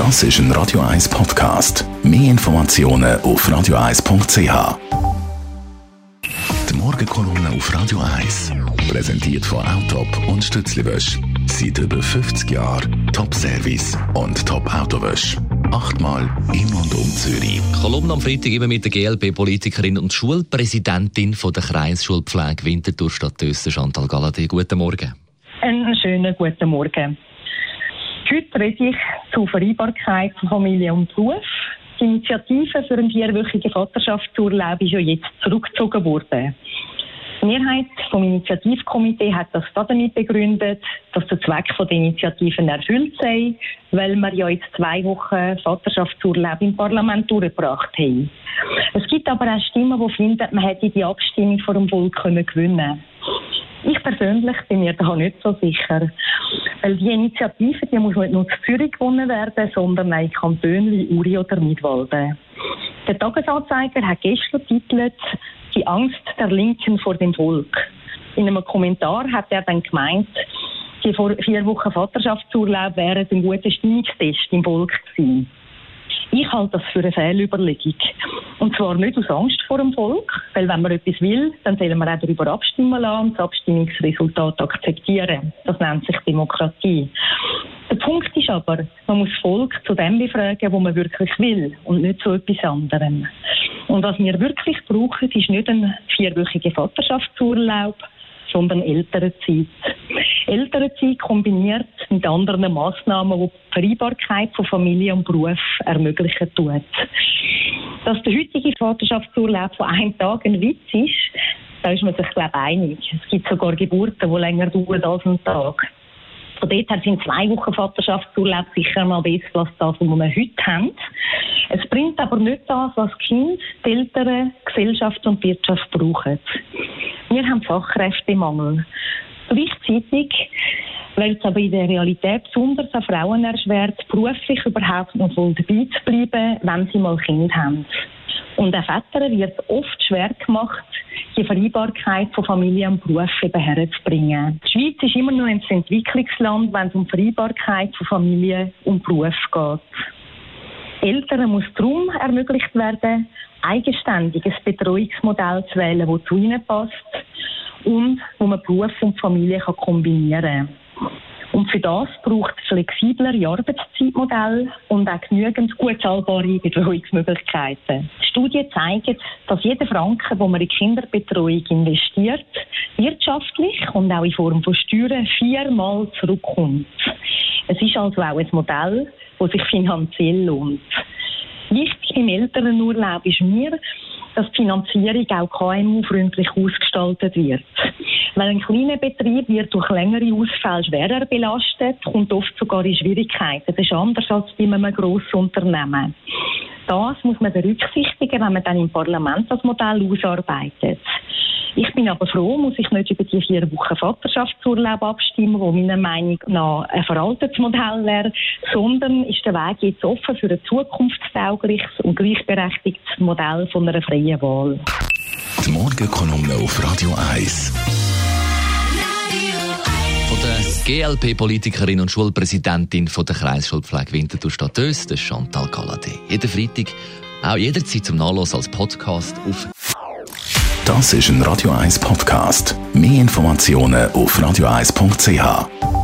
Das ist ein Radio 1 Podcast. Mehr Informationen auf radio1.ch. Die Morgenkolumne auf Radio 1 präsentiert von Autop und Stützliwösch. Seit über 50 Jahren Top-Service und Top-Autowösch. Achtmal in und um Zürich. Kolumne am Freitag immer mit der GLP-Politikerin und Schulpräsidentin von der Kreisschulpflege Winterthur Stadt Chantal Galladay. Guten Morgen. Einen schönen guten Morgen. Heute rede ich zur Vereinbarkeit von Familie und Beruf. Die Initiative für einen vierwöchigen Vaterschaftsurlaub ist ja jetzt zurückgezogen worden. Die Mehrheit vom Initiativkomitee hat das damit begründet, dass der Zweck der Initiativen erfüllt sei, weil wir ja jetzt zwei Wochen Vaterschaftsurlaub im Parlament durchgebracht haben. Es gibt aber auch Stimmen, die finden, man hätte die Abstimmung vor dem Volk gewinnen können. Ich persönlich bin mir da nicht so sicher. Weil die Initiative, die muss nicht nur zu Zürich gewonnen werden, sondern auch in Kantonen Uri oder Nidwalden. Der Tagesanzeiger hat gestern titelt Die Angst der Linken vor dem Volk. In einem Kommentar hat er dann gemeint, die vor vier Wochen Vaterschaftsurlaub wären ein guter Stimmungstest im Volk gewesen. Ich halte das für eine Fehlüberlegung. Und zwar nicht aus Angst vor dem Volk, weil wenn man etwas will, dann sollen wir auch darüber abstimmen lassen und das Abstimmungsresultat akzeptieren. Das nennt sich Demokratie. Der Punkt ist aber, man muss das Volk zu dem befragen, was man wirklich will und nicht zu etwas anderem. Und was wir wirklich brauchen, ist nicht ein vierwöchiger Vaterschaftsurlaub, sondern Elternzeit. Elternzeit kombiniert mit anderen Massnahmen, die die Vereinbarkeit von Familie und Beruf ermöglichen tut. Dass der heutige Vaterschaftsurlaub von einem Tag ein Witz ist, da ist man sich, glaube ich, einig. Es gibt sogar Geburten, die länger dauern als ein Tag. Von dort her sind zwei Wochen Vaterschaftsurlaub sicher mal besser als das, was wir heute haben. Es bringt aber nicht das, was Kind, die Eltern, Gesellschaft und Wirtschaft brauchen. Wir haben Fachkräftemangel. Gleichzeitig weil es aber in der Realität besonders an Frauen erschwert, beruflich überhaupt noch voll dabei zu bleiben, wenn sie mal Kind haben. Und auch Vätern wird oft schwer gemacht, die Vereinbarkeit von Familie und Beruf eben herzubringen. Die Schweiz ist immer noch ein Entwicklungsland, wenn es um Vereinbarkeit von Familie und Beruf geht. Eltern muss darum ermöglicht werden, eigenständig ein Betreuungsmodell zu wählen, das zu ihnen passt und wo man Beruf und Familie kombinieren kann. Und für das braucht es flexiblere Arbeitszeitmodelle und auch genügend gut zahlbare Betreuungsmöglichkeiten. Studien zeigen, dass jeder Franken, den man in Kinderbetreuung investiert, wirtschaftlich und auch in Form von Steuern viermal zurückkommt. Es ist also auch ein Modell, das sich finanziell lohnt. Wichtig im Elternurlaub ist mir, dass die Finanzierung auch KMU-freundlich ausgestaltet wird. Weil ein kleiner Betrieb wird durch längere Ausfälle schwerer belastet und oft sogar in Schwierigkeiten. Das ist anders als bei einem grossen Unternehmen. Das muss man berücksichtigen, wenn man dann im Parlament das Modell ausarbeitet. Ich bin aber froh, muss ich nicht über die vier Wochen Vaterschaftsurlaub abstimmen, wo meiner Meinung nach ein veraltetes Modell wäre, sondern ist der Weg jetzt offen für ein zukunftstaugliches und gleichberechtigtes Modell von einer freien Wahl. Die Morgenkolumne auf Radio 1. Von der GLP-Politikerin und Schulpräsidentin von der Kreisschulpflege Winterthur Stadt Öst, Chantal Galladay. Jeden Freitag, auch jederzeit zum Nachlassen als Podcast auf Das ist ein Radio 1 Podcast. Mehr Informationen auf radio1.ch.